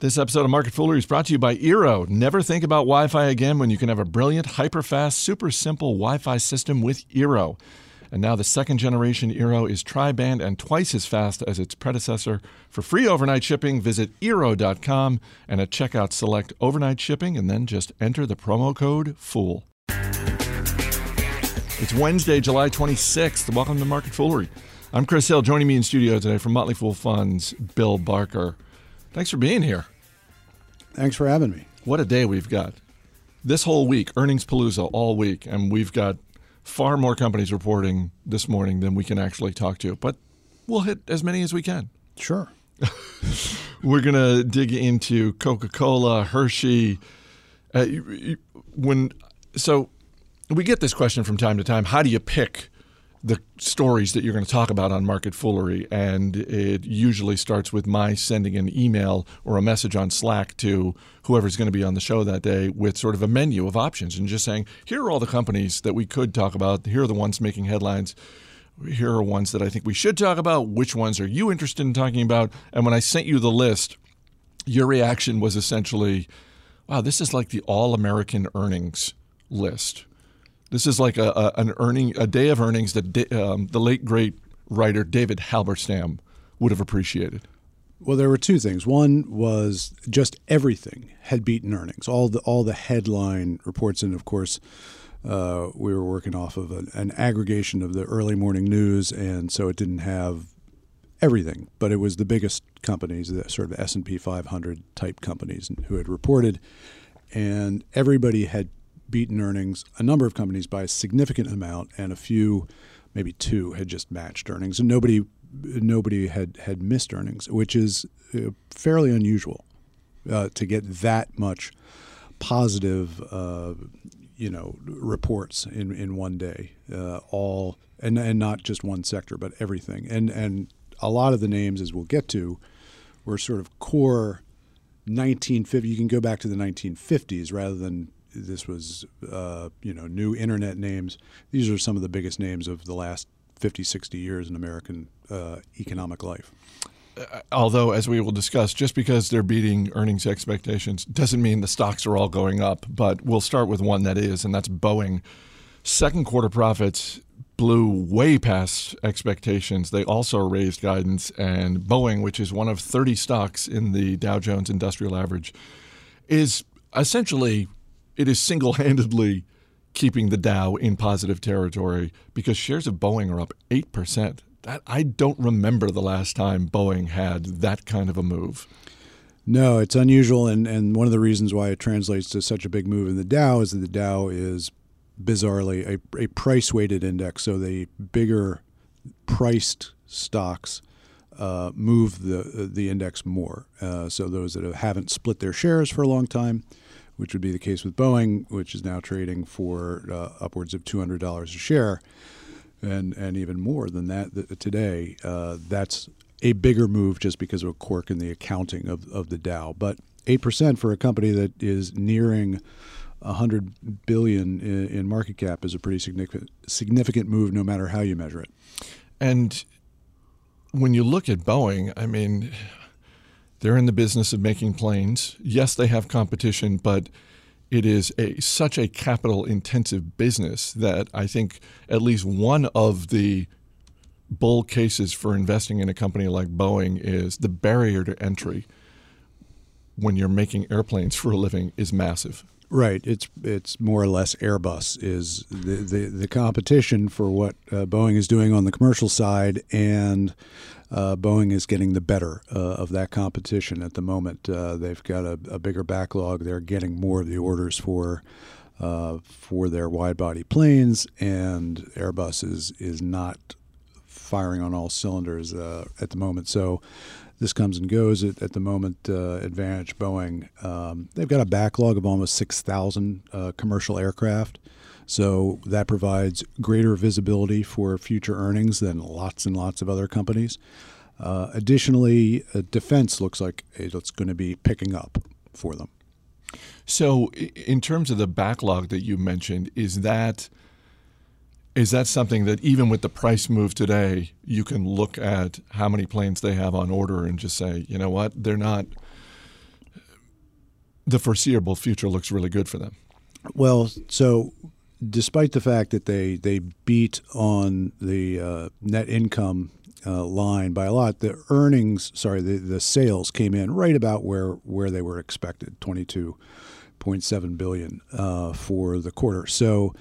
This episode of Market Foolery is brought to you by Eero. Never think about Wi Fi again when you can have a brilliant, hyper fast, super simple Wi Fi system with Eero. And now the second generation Eero is tri band and twice as fast as its predecessor. For free overnight shipping, visit Eero.com and at checkout select overnight shipping and then just enter the promo code FOOL. It's Wednesday, July 26th. Welcome to Market Foolery. I'm Chris Hill. Joining me in studio today from Motley Fool Funds, Bill Barker. Thanks for being here. Thanks for having me. What a day we've got. This whole week, earnings palooza all week, and we've got far more companies reporting this morning than we can actually talk to. But we'll hit as many as we can. Sure. We're going to dig into Coca Cola, Hershey. Uh, when so we get this question from time to time: How do you pick the stories that you're going to talk about on Market Foolery. And it usually starts with my sending an email or a message on Slack to whoever's going to be on the show that day with sort of a menu of options and just saying, here are all the companies that we could talk about. Here are the ones making headlines. Here are ones that I think we should talk about. Which ones are you interested in talking about? And when I sent you the list, your reaction was essentially, wow, this is like the all American earnings list this is like a, a an earning a day of earnings that um, the late great writer David Halberstam would have appreciated. Well, there were two things. One was just everything had beaten earnings. All the all the headline reports, and of course, uh, we were working off of an, an, aggregation of the early morning news, and so it didn't have everything, but it was the biggest companies, the sort of S and P 500 type companies, who had reported, and everybody had beaten earnings, a number of companies by a significant amount, and a few, maybe two, had just matched earnings, and nobody nobody had had missed earnings, which is uh, fairly unusual uh, to get that much positive, uh, you know, reports in, in one day, uh, all and and not just one sector, but everything, and and a lot of the names, as we'll get to, were sort of core 1950. You can go back to the 1950s rather than this was uh, you know new internet names. These are some of the biggest names of the last 50, 60 years in American uh, economic life. Uh, although, as we will discuss, just because they're beating earnings expectations doesn't mean the stocks are all going up. But we'll start with one that is, and that's Boeing. Second quarter profits blew way past expectations. They also raised guidance, and Boeing, which is one of 30 stocks in the Dow Jones Industrial Average, is essentially it is single handedly keeping the Dow in positive territory because shares of Boeing are up 8%. That I don't remember the last time Boeing had that kind of a move. No, it's unusual, and, and one of the reasons why it translates to such a big move in the Dow is that the Dow is bizarrely a, a price weighted index. So the bigger priced stocks uh, move the the index more. Uh, so those that haven't split their shares for a long time which would be the case with Boeing, which is now trading for uh, upwards of $200 a share, and and even more than that today. Uh, that's a bigger move just because of a quirk in the accounting of, of the Dow. But 8% for a company that is nearing 100 billion in, in market cap is a pretty significant significant move no matter how you measure it. And when you look at Boeing, I mean, they're in the business of making planes. Yes, they have competition, but it is a such a capital intensive business that I think at least one of the bull cases for investing in a company like Boeing is the barrier to entry when you're making airplanes for a living is massive. Right. It's it's more or less Airbus is the the, the competition for what uh, Boeing is doing on the commercial side, and uh, Boeing is getting the better uh, of that competition at the moment. Uh, they've got a, a, bigger backlog. They're getting more of the orders for uh, for their wide body planes, and Airbus is is not firing on all cylinders uh, at the moment. So this comes and goes at, at the moment. Uh, Advantage Boeing, um, they've got a backlog of almost 6,000 uh, commercial aircraft. So that provides greater visibility for future earnings than lots and lots of other companies. Uh, additionally, uh, defense looks like it's going to be picking up for them. So, in terms of the backlog that you mentioned, is that is that something that even with the price move today, you can look at how many planes they have on order and just say, you know what, they're not the foreseeable future looks really good for them. Well, so despite the fact that they they beat on the uh, net income uh, line by a lot, the earnings, sorry, the, the sales came in right about where where they were expected, twenty two point seven billion uh, for the quarter. So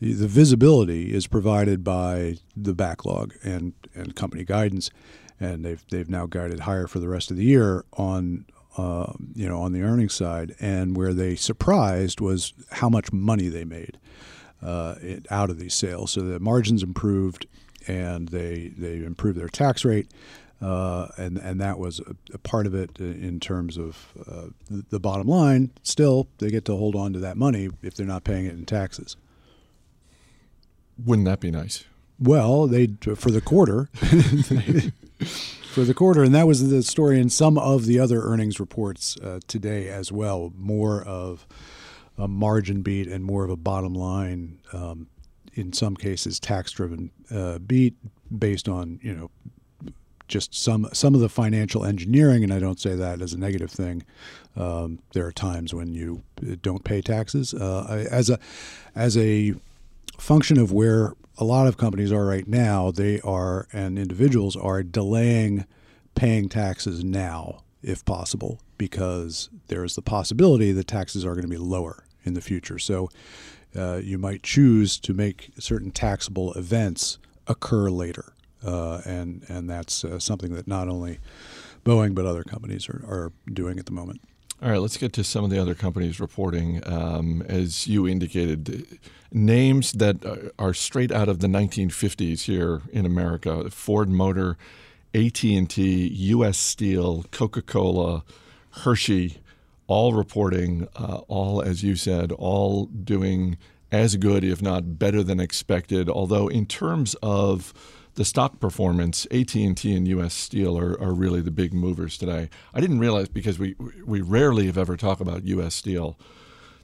the visibility is provided by the backlog and and company guidance, and they've they've now guided higher for the rest of the year on uh, you know, on the earnings side, and where they surprised was how much money they made uh, it, out of these sales. So the margins improved, and they they improved their tax rate, uh, and and that was a, a, part of it in terms of uh, the, the bottom line. Still, they get to hold on to that money if they're not paying it in taxes. Wouldn't that be nice? Well, they for the quarter. for the quarter, and that was the story in some of the other earnings reports uh, today as well. More of a margin beat and more of a bottom line, um, in some cases, tax-driven uh, beat based on you know just some some of the financial engineering, and I don't say that as a negative thing. Um, there are times when you uh, don't pay taxes uh, as a as a function of where a lot of companies are right now, they are, and individuals are delaying paying taxes now, if possible, because there's the possibility that taxes are going to be lower in the future. So uh, you might choose to make certain taxable events occur later. Uh, and, and that's uh, something that not only Boeing but other companies are, are doing at the moment. All right, let's get to some of the other companies reporting. Um, as you indicated, names that are straight out of the 1950s here in America: Ford Motor, AT&T, U.S. Steel, Coca-Cola, Hershey, all reporting, uh, all as you said, all doing as good, if not better than expected. Although in terms of the stock performance, AT&T and U.S. Steel are, are really the big movers today. I didn't realize because we we rarely have ever talk about U.S. Steel.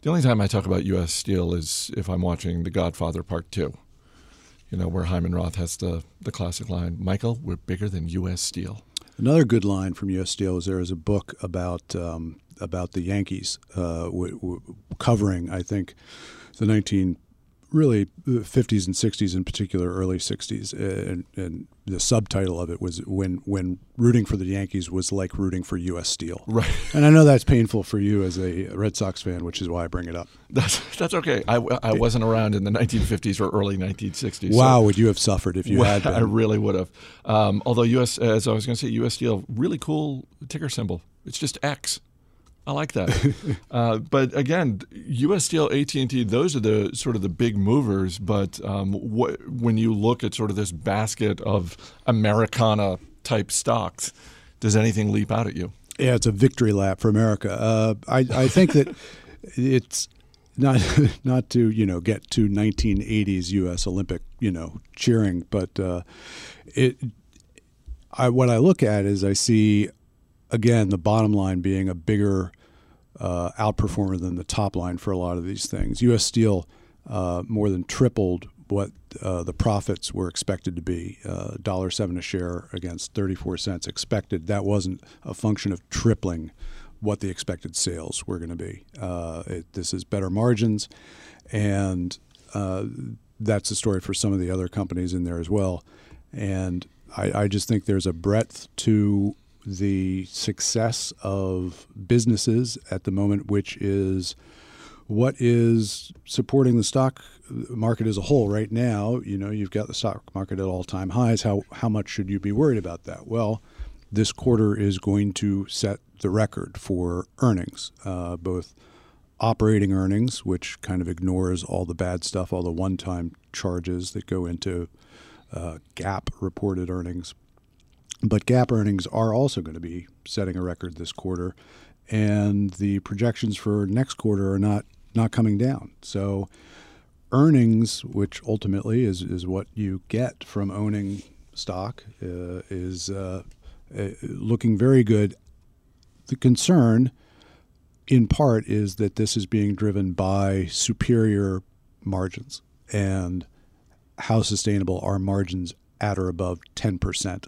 The only time I talk about U.S. Steel is if I'm watching The Godfather Part Two. You know where Hyman Roth has the the classic line, "Michael, we're bigger than U.S. Steel." Another good line from U.S. Steel is there is a book about um, about the Yankees, uh, w- w- covering I think the 19 really 50s and 60s in particular early 60s and, and, the subtitle of it was when when rooting for the Yankees was like rooting for US Steel. Right. And I know that's painful for you as a Red Sox fan which is why I bring it up. That's that's okay. I, I wasn't around in the 1950s or early 1960s wow so, would you have suffered if you well, had been? I really would have. Um, although US as I was going to say US Steel really cool ticker symbol. It's just X I like that. uh, but again, U.S. Steel, AT&T, those are the sort of the big movers. But um, wh- when you look at sort of this basket of Americana type stocks, does anything leap out at you? Yeah, it's a victory lap for America. Uh, I, I think that it's not not to you know get to 1980s U.S. Olympic you know cheering, but uh, it. I, what I look at is I see again, the bottom line being a bigger uh, outperformer than the top line for a lot of these things. U.S. Steel uh, more than tripled what uh, the profits were expected to be, uh, dollar seven a share against 34 cents expected. That wasn't a function of tripling what the expected sales were going to be. Uh, it, this is better margins, and uh, that's the story for some of the other companies in there as well. And I, I just think there's a breadth to the success of businesses at the moment, which is what is supporting the stock market as a whole right now. You know, you've got the stock market at all time highs. How how much should you be worried about that? Well, this quarter is going to set the record for earnings, uh, both operating earnings, which kind of ignores all the bad stuff, all the one-time charges that go into uh, GAAP reported earnings, but GAAP earnings are also going to be setting a record this quarter, and the projections for next quarter are not not coming down. So earnings, which ultimately is is what you get from owning stock, uh, is uh, uh, looking very good. The concern, in part, is that this is being driven by superior margins and how sustainable are margins at or above ten percent.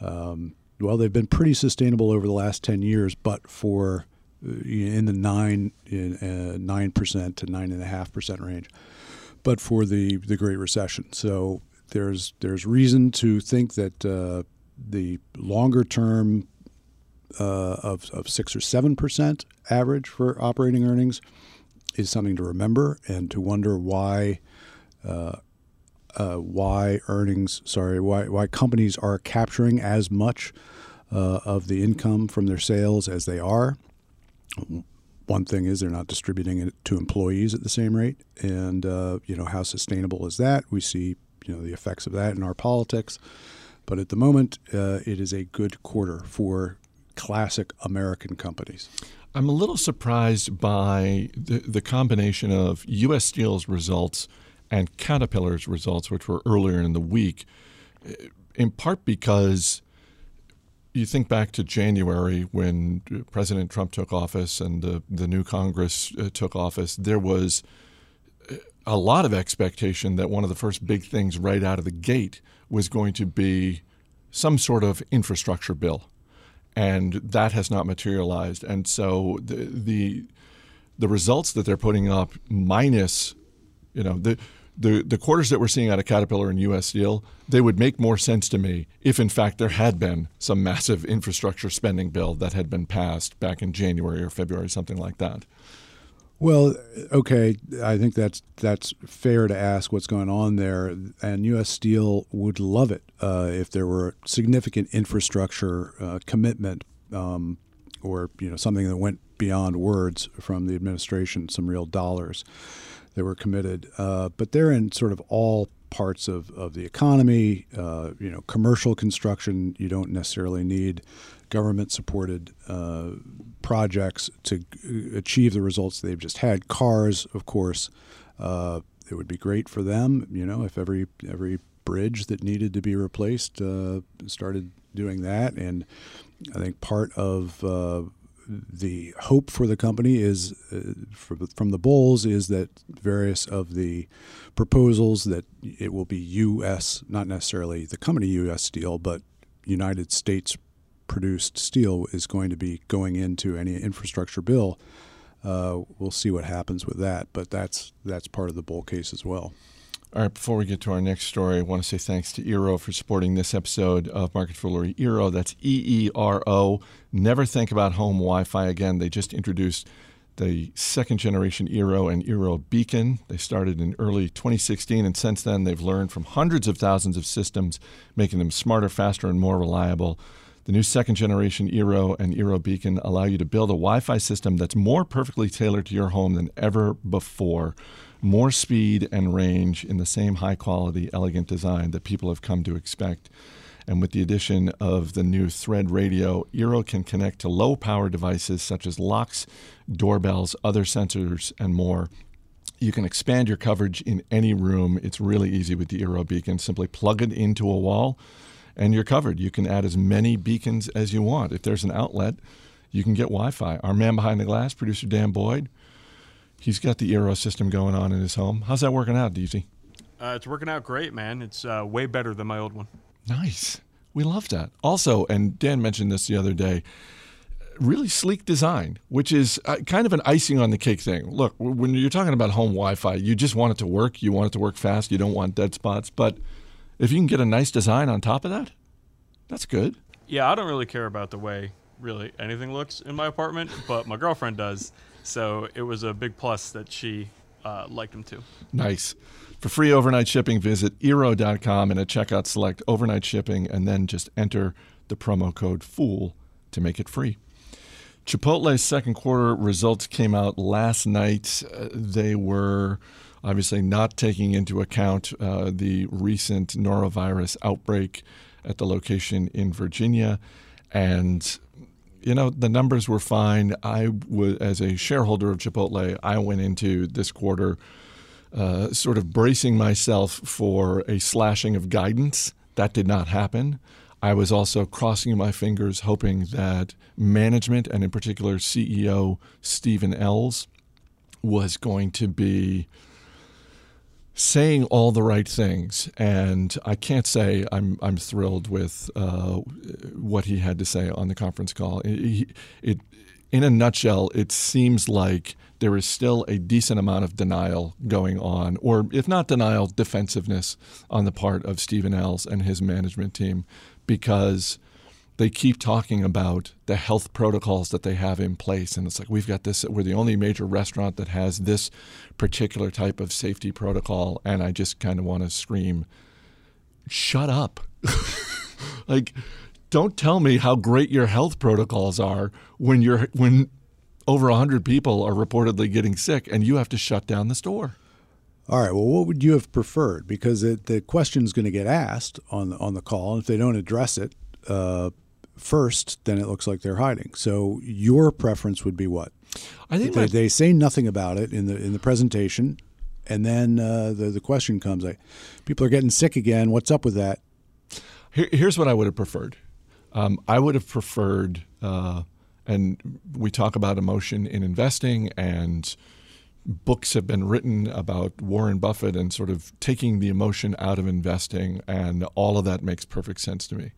Um, well, they've been pretty sustainable over the last 10 years, but for in the nine uh, nine percent to nine and a half percent range, but for the the Great Recession. So there's there's reason to think that uh, the longer term uh, of of six or seven percent average for operating earnings is something to remember and to wonder why. Uh, why earnings, sorry, why, why companies are capturing as much uh, of the income from their sales as they are. One thing is they're not distributing it to employees at the same rate, and uh, you know how sustainable is that? We see you know the effects of that in our politics, but at the moment uh, it is a good quarter for classic American companies. I'm a little surprised by the, the combination of U.S. Steel's results and Caterpillar's results, which were earlier in the week, in part because you think back to January when President Trump took office and the, the new Congress uh, took office, there was a lot of expectation that one of the first big things right out of the gate was going to be some sort of infrastructure bill. And that has not materialized. And so the, the, the results that they're putting up minus, you know, the, the, the quarters that we're seeing out of Caterpillar and US Steel, they would make more sense to me if, in fact, there had been some massive infrastructure spending bill that had been passed back in January or February, something like that. Well, okay, I think that's that's fair to ask what's going on there, and U.S. Steel would love it uh, if there were significant infrastructure uh, commitment, um, or you know something that went beyond words from the administration, some real dollars that were committed. Uh, but they're in sort of all parts of, of the economy. Uh, you know, commercial construction, you don't necessarily need government supported uh, projects to achieve the results they've just had. Cars, of course, uh, it would be great for them. You know, if every every bridge that needed to be replaced uh, started doing that, and I think part of uh, the hope for the company is uh, for, from the bulls is that various of the proposals that it will be U.S. not necessarily the company U.S. Steel, but United States produced steel is going to be going into any infrastructure bill. Uh, we'll see what happens with that, but that's that's part of the bull case as well. All right, before we get to our next story, I want to say thanks to Eero for supporting this episode of Market Foolery. Eero, that's E E R O. Never think about home Wi Fi again. They just introduced the second generation Eero and Eero Beacon. They started in early 2016, and since then they've learned from hundreds of thousands of systems, making them smarter, faster, and more reliable. The new second generation Eero and Eero Beacon allow you to build a Wi Fi system that's more perfectly tailored to your home than ever before more speed and range in the same high quality, elegant design that people have come to expect. And with the addition of the new Thread radio, Eero can connect to low power devices such as locks, doorbells, other sensors, and more. You can expand your coverage in any room. It's really easy with the Eero beacon. Simply plug it into a wall and you're covered. You can add as many beacons as you want. If there's an outlet, you can get Wi Fi. Our man behind the glass, producer Dan Boyd, he's got the Eero system going on in his home. How's that working out, DZ? Uh, it's working out great, man. It's uh, way better than my old one. Nice. We love that. Also, and Dan mentioned this the other day, really sleek design, which is uh, kind of an icing on the cake thing. Look, when you're talking about home Wi Fi, you just want it to work. You want it to work fast. You don't want dead spots. But if you can get a nice design on top of that, that's good. Yeah, I don't really care about the way really anything looks in my apartment, but my girlfriend does. So it was a big plus that she uh, liked them too. Nice. For free overnight shipping, visit Eero.com and at checkout select overnight shipping and then just enter the promo code FOOL to make it free. Chipotle's second quarter results came out last night. Uh, they were obviously not taking into account uh, the recent norovirus outbreak at the location in Virginia. And you know the numbers were fine. I was as a shareholder of Chipotle, I went into this quarter uh, sort of bracing myself for a slashing of guidance. That did not happen. I was also crossing my fingers, hoping that management and in particular CEO Stephen Ells was going to be saying all the right things, and I can't say I'm I'm thrilled with uh, what he had to say on the conference call. It, it in a nutshell, it seems like there is still a decent amount of denial going on, or if not denial, defensiveness on the part of Stephen Ells and his management team because they keep talking about the health protocols that they have in place. And it's like, we've got this, we're the only major restaurant that has this particular type of safety protocol. And I just kind of want to scream, shut up. like, don't tell me how great your health protocols are when you're, when over 100 people are reportedly getting sick and you have to shut down the store. All right. Well, what would you have preferred? Because it, the question is going to get asked on on the call. And if they don't address it, uh, first, then it looks like they're hiding. So your preference would be what? I think they, my, they say nothing about it in the in the presentation, and then uh, the the question comes: like, people are getting sick again. What's up with that? Here, here's what I would have preferred. Um, I would have preferred, uh, and we talk about emotion in investing, and books have been written about Warren Buffett and sort of taking the emotion out of investing, and all of that makes perfect sense to me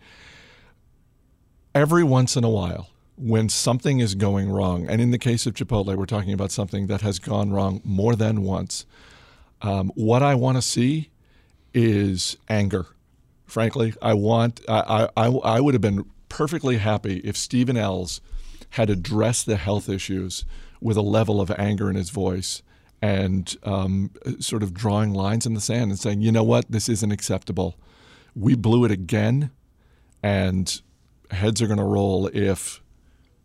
every once in a while, when something is going wrong, and in the case of Chipotle, we're talking about something that has gone wrong more than once, um, what I want to see is anger. Frankly, I want I, I, I would have been perfectly happy if Stephen Ells had addressed the health issues with a level of anger in his voice and um, sort of drawing lines in the sand and saying, you know what, this isn't acceptable. We blew it again, and heads are going to roll if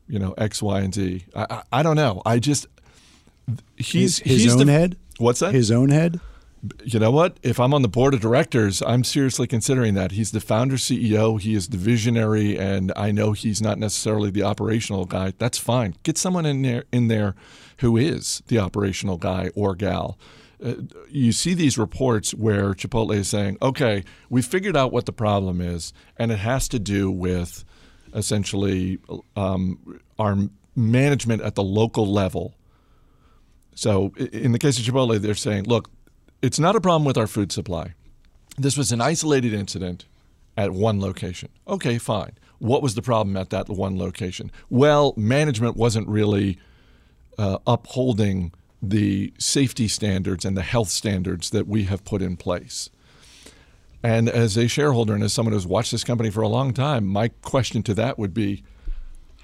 you know X, Y, and Z. I, I, I don't know. I just he's his, his he's own the, head. What's that? His own head. You know what? If I'm on the board of directors, I'm seriously considering that. He's the founder CEO. He is the visionary, and I know he's not necessarily the operational guy. That's fine. Get someone in there in there who is the operational guy or gal. Uh, you see these reports where Chipotle is saying, "Okay, we figured out what the problem is, and it has to do with." Essentially um, our management at the local level. So in the case of Chipotle, they're saying, look, it's not a problem with our food supply. This was an isolated incident at one location. Okay, fine. What was the problem at that one location? Well, management wasn't really uh, upholding the safety standards and the health standards that we have put in place. And as a shareholder and as someone who's watched this company for a long time, my question to that would be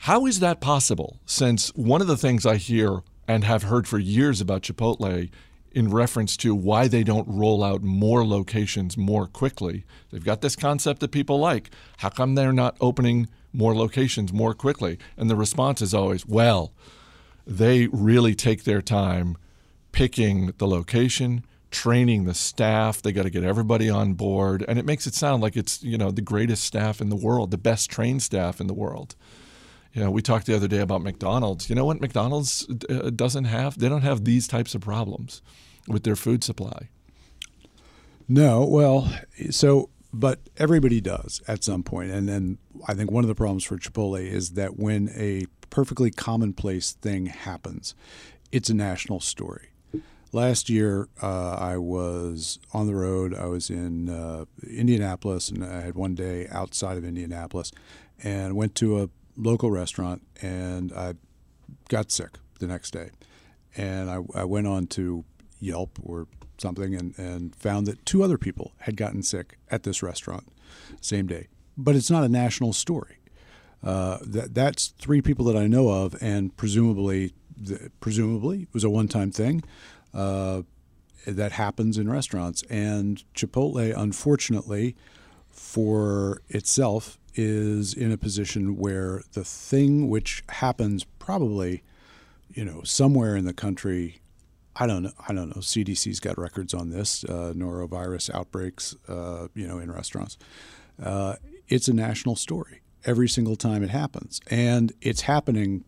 how is that possible? Since one of the things I hear and have heard for years about Chipotle in reference to why they don't roll out more locations more quickly, they've got this concept that people like. How come they're not opening more locations more quickly? And the response is always, well, they really take their time picking the location, training the staff. They got to get everybody on board, and it makes it sound like it's you know the greatest staff in the world, the best trained staff in the world. You know, we talked the other day about McDonald's. You know what McDonald's uh, doesn't have? They don't have these types of problems with their food supply. No, well, so but everybody does at some point, and then I think one of the problems for Chipotle is that when a perfectly commonplace thing happens, it's a national story last year uh, I was on the road. I was in uh, Indianapolis, and I had one day outside of Indianapolis, and went to a local restaurant, and I got sick the next day, and I, I went on to Yelp or something, and, and found that two other people had gotten sick at this restaurant same day. But it's not a national story. Uh, that that's three people that I know of, and presumably, the, presumably, it was a one-time thing. Uh, that happens in restaurants. And Chipotle, unfortunately, for itself, is in a position where the thing which happens probably, you know, somewhere in the country. I don't know. I don't know. CDC's got records on this uh, norovirus outbreaks, uh, you know, in restaurants. Uh, it's a national story every single time it happens, and it's happening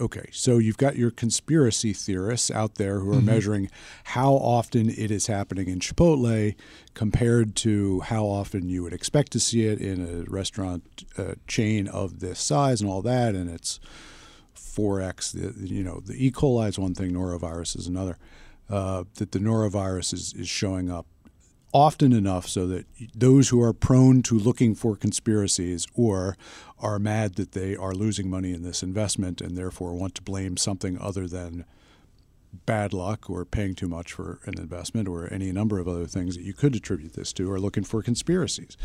okay, so you've got your conspiracy theorists out there who are mm-hmm. measuring how often it is happening in Chipotle compared to how often you would expect to see it in a restaurant uh, chain of this size and all that, and it's 4x. You know, the E. coli is one thing, norovirus is another. Uh, that the norovirus is, is showing up often enough so that those who are prone to looking for conspiracies or are mad that they are losing money in this investment and therefore want to blame something other than bad luck or paying too much for an investment or any number of other things that you could attribute this to are looking for conspiracies.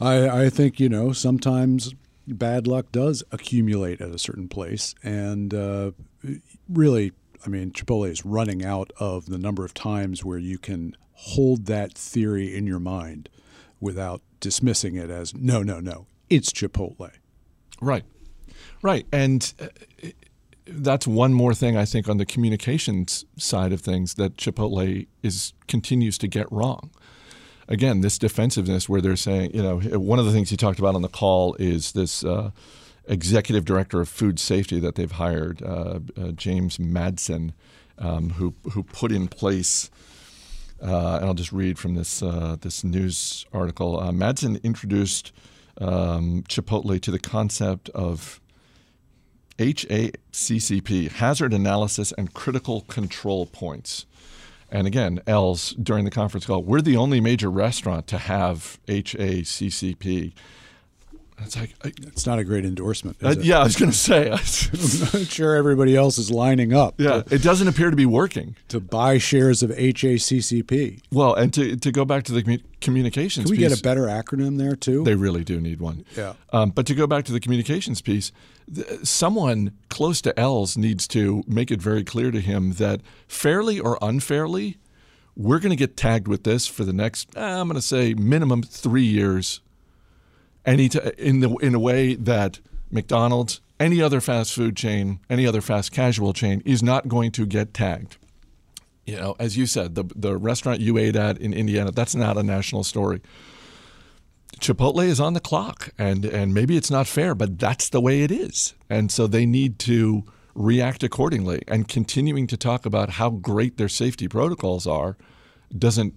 I, I think, you know, sometimes bad luck does accumulate at a certain place. And uh, really, I mean, Chipotle is running out of the number of times where you can hold that theory in your mind without dismissing it as no, no, no, it's Chipotle. Right, right, and uh, that's one more thing I think on the communications side of things that Chipotle is continues to get wrong. Again, this defensiveness where they're saying, you know, one of the things he talked about on the call is this. Uh, executive director of food safety that they've hired, uh, uh, James Marsden, um, who who put in place and I'll just read from this uh, this news article. Uh, Marsden introduced um, Chipotle to the concept of HACCP, hazard analysis and critical control points. And again, Ells during the conference call, we're the only major restaurant to have HACCP. It's like I, it's not a great endorsement. Uh, yeah, I was going to say. I'm not sure everybody else is lining up. Yeah, to, it doesn't appear to be working to buy shares of HACCP. Well, and to to go back to the communications. Can we piece, get a better acronym there too? They really do need one. Yeah. Um, but to go back to the communications piece, th- someone close to Ells needs to make it very clear to him that fairly or unfairly, we're going to get tagged with this for the next. I'm going to say minimum three years any t- in the in a way that McDonald's, any other fast food chain, any other fast casual chain is not going to get tagged. You know, as you said, the the restaurant you ate at in Indiana, that's not a national story. Chipotle is on the clock, and and maybe it's not fair, but that's the way it is, and so they need to react accordingly. And continuing to talk about how great their safety protocols are doesn't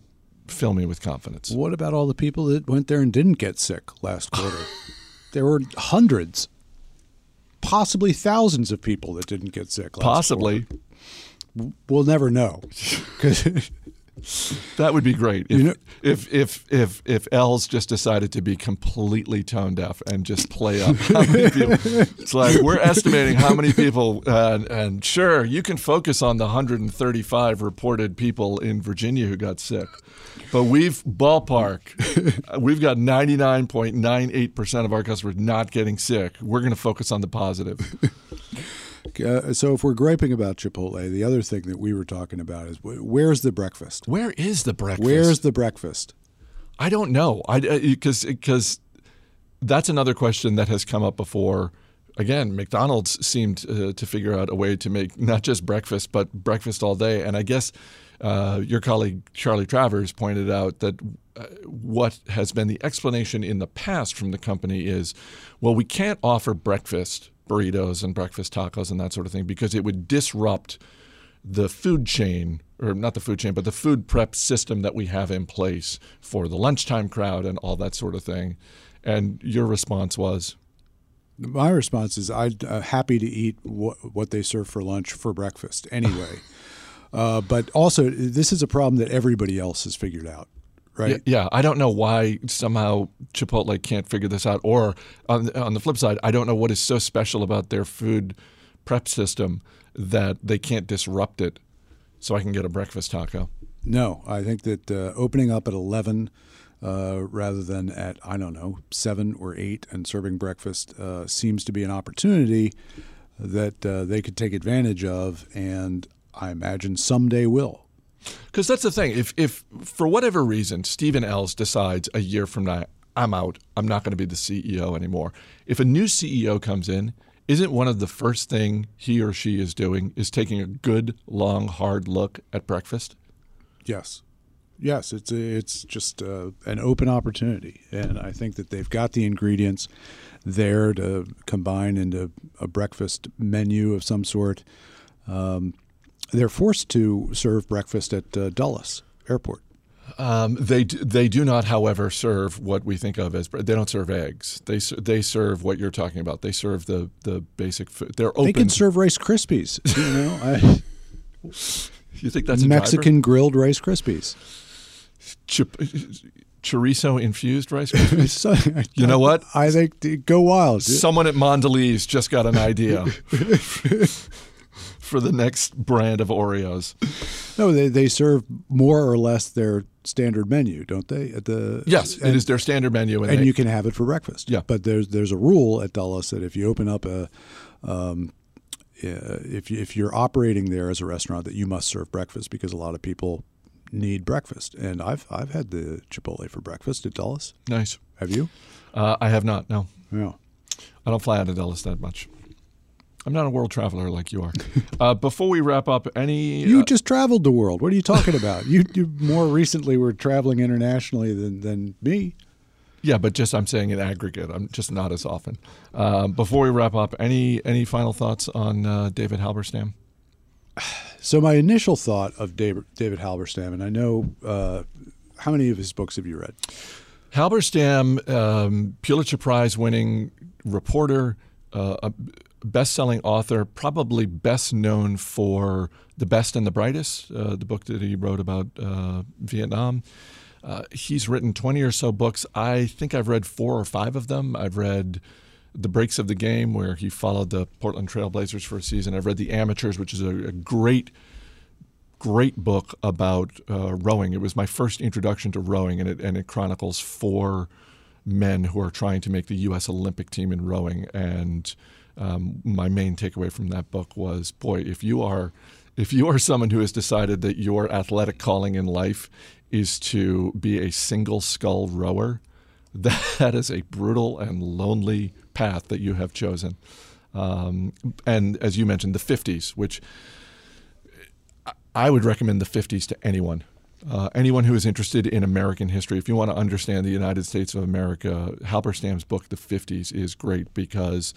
fill me with confidence. What about all the people that went there and didn't get sick last quarter? there were hundreds, possibly thousands of people that didn't get sick. possibly. Quarter. We'll never know. that would be great if, you know, if if if if Ells just decided to be completely tone deaf and just play up how many people. It's like we're estimating how many people, uh, and sure, you can focus on the 135 reported people in Virginia who got sick. But we've ballpark, we've got 99.98% of our customers not getting sick. We're going to focus on the positive. Uh, so if we're griping about Chipotle, the other thing that we were talking about is where's the breakfast? Where is the breakfast? Where's the breakfast? I don't know. I because because that's another question that has come up before. Again, McDonald's seemed uh, to figure out a way to make not just breakfast, but breakfast all day. And I guess uh, your colleague Charly Travers pointed out that uh, what has been the explanation in the past from the company is, well, we can't offer breakfast burritos and breakfast tacos and that sort of thing because it would disrupt the food chain or not the food chain but the food prep system that we have in place for the lunchtime crowd and all that sort of thing. And your response was? My response is i'm uh, happy to eat what, what they serve for lunch for breakfast anyway. Uh, but also this is a problem that everybody else has figured out right? Yeah, yeah, I don't know why somehow Chipotle can't figure this out. Or on on the flip side, I don't know what is so special about their food prep system that they can't disrupt it, so I can get a breakfast taco. No, I think that uh, opening up at eleven. Uh, rather than at I don't know seven or eight and serving breakfast uh, seems to be an opportunity that uh, they could take advantage of, and I imagine someday will. Because that's the thing. If if for whatever reason Stephen Ells decides a year from now I'm out, I'm not going to be the CEO anymore. If a new CEO comes in, isn't one of the first thing he or she is doing is taking a good long hard look at breakfast? Yes. Yes, it's it's just uh, an open opportunity, and I think that they've got the ingredients there to combine into a breakfast menu of some sort. Um, they're forced to serve breakfast at uh, Dulles Airport. Um, they they do not, however, serve what we think of as they don't serve eggs. They they serve what you're talking about. They serve the the basic food. They're open. They can serve Rice Krispies. You know, I, you think that's Mexican grilled Rice Krispies? Chip, chorizo infused Rice Krispies. You know what? I think go wild. Someone at Mondelez just got an idea for the next brand of Oreos. No, they, they serve more or less their standard menu, don't they? At the Yes, and, it is their standard menu, and, and they- you can have it for breakfast. Yeah. but there's there's a rule at Dulles that if you open up a um, if if you're operating there as a restaurant, that you must serve breakfast because a lot of people need breakfast. And I've I've had the Chipotle for breakfast at Dulles. nice. Have you? Uh, I have not. No, Yeah. I don't fly out of Dulles that much. I'm not a world traveler like you are. uh, before we wrap up, any You uh, just traveled the world. What are you talking about? you, you more recently were traveling internationally than, than me. Yeah, but just I'm saying in aggregate, I'm just not as often. Um, before we wrap up, any any final thoughts on uh, David Halberstam? So my initial thought of David, David Halberstam, and I know uh, how many of his books have you read? Halberstam, um, Pulitzer Prize winning reporter, uh, best-selling author, probably best known for *The Best and the Brightest*, uh, the book that he wrote about uh, Vietnam. Uh, he's written 20 or so books. I think I've read four or five of them. I've read The Breaks of the Game, where he followed the Portland Trailblazers for a season. I've read The Amateurs, which is a, a great, great book about uh, rowing. It was my first introduction to rowing, and it, and it chronicles four men who are trying to make the U.S. Olympic team in rowing. And um, my main takeaway from that book was, boy, if you are if you are someone who has decided that your athletic calling in life is to be a single scull rower, that is a brutal and lonely path that you have chosen. Um, and as you mentioned, the 50s, which I would recommend the 50s to anyone. Uh, anyone who is interested in American history, if you want to understand the United States of America, Halberstam's book, The 50s, is great because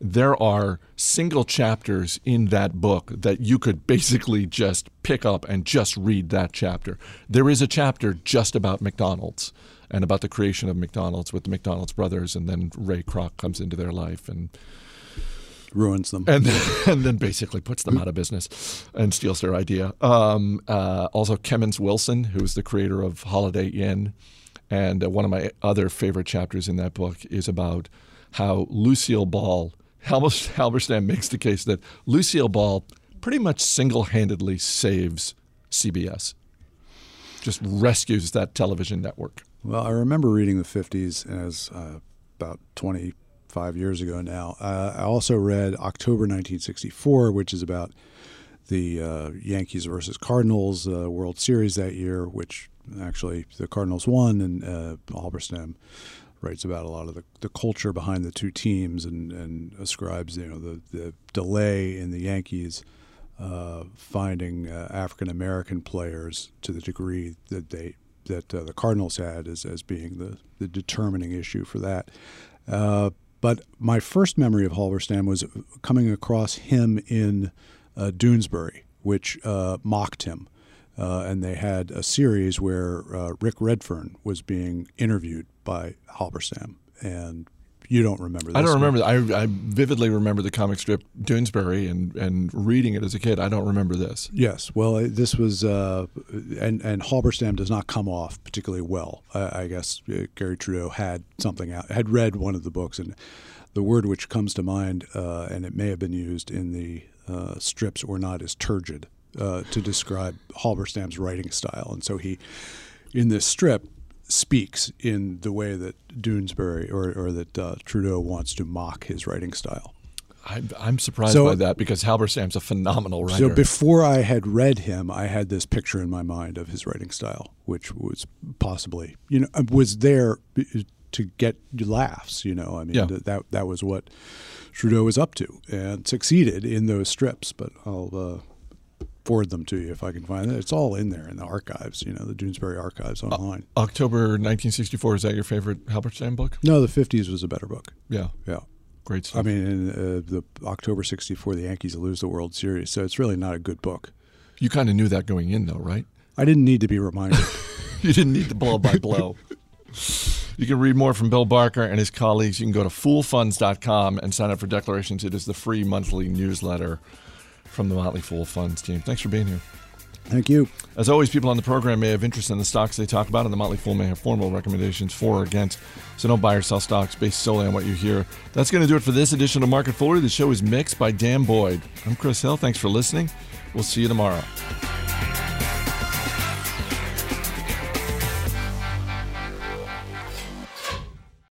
there are single chapters in that book that you could basically just pick up and just read that chapter. There is a chapter just about McDonald's and about the creation of McDonald's with the McDonald's brothers, and then Ray Kroc comes into their life and Ruins them. and and then basically puts them out of business and steals their idea. Um, uh, also, Kemmons Wilson, who's the creator of Holiday Inn, and uh, one of my other favorite chapters in that book is about how Lucille Ball. Halbers- Halberstam makes the case that Lucille Ball pretty much single-handedly saves CBS, just rescues that television network. Well, I remember reading the 50s as uh, about 25 years ago now. Uh, I also read October 1964, which is about the uh, Yankees versus Cardinals uh, World Series that year, which actually the Cardinals won, and uh, Halberstam writes about a lot of the, the culture behind the two teams and, and ascribes you know the, the delay in the Yankees uh, finding uh, African American players to the degree that they that uh, the Cardinals had as, as being the, the determining issue for that. Uh, but my first memory of Halberstam was coming across him in uh, Doonesbury, which uh, mocked him. Uh, and they had a series where uh, Rick Redfern was being interviewed by Halberstam. And you don't remember this. I don't remember. I, I vividly remember the comic strip Doonesbury and, and reading it as a kid. I don't remember this. Yes, well, this was, uh, and and Halberstam does not come off particularly well. I, I guess uh, Garry Trudeau had something out, had read one of the books, and the word which comes to mind, uh, and it may have been used in the uh, strips or not, is turgid uh, to describe Halberstam's writing style, and so he, in this strip, speaks in the way that Doonesbury or, or that uh, Trudeau wants to mock his writing style. I, I'm surprised So- by that because Halberstam's a phenomenal writer. So before I had read him, I had this picture in my mind of his writing style, which was possibly, you know, was there to get laughs. You know, I mean, Yeah. that that was what Trudeau was up to, and succeeded in those strips. But I'll uh, forward them to you if I can find it. It's all in there in the archives. You know, the Doonesbury archives online. October 1964, is that your favorite Halberstam book? no, the '50s was a better book. Yeah, Yeah. great stuff. I mean, in uh, the October '64, the Yankees lose the World Series, so it's really not a good book. you kind of knew that going in, though, right? I didn't need to be reminded. You didn't need the blow by blow. You can read more from Bill Barker and his colleagues. You can go to foolfunds.com and sign up for Declarations. It is the free monthly newsletter from the Motley Fool Funds team. Thanks for being here. Thank you. As always, people on the program may have interest in the stocks they talk about, and the Motley Fool may have formal recommendations for or against. So don't buy or sell stocks based solely on what you hear. That's going to do it for this edition of Market Foolery. The show is mixed by Dan Boyd. I'm Chris Hill. Thanks for listening. We'll see you tomorrow.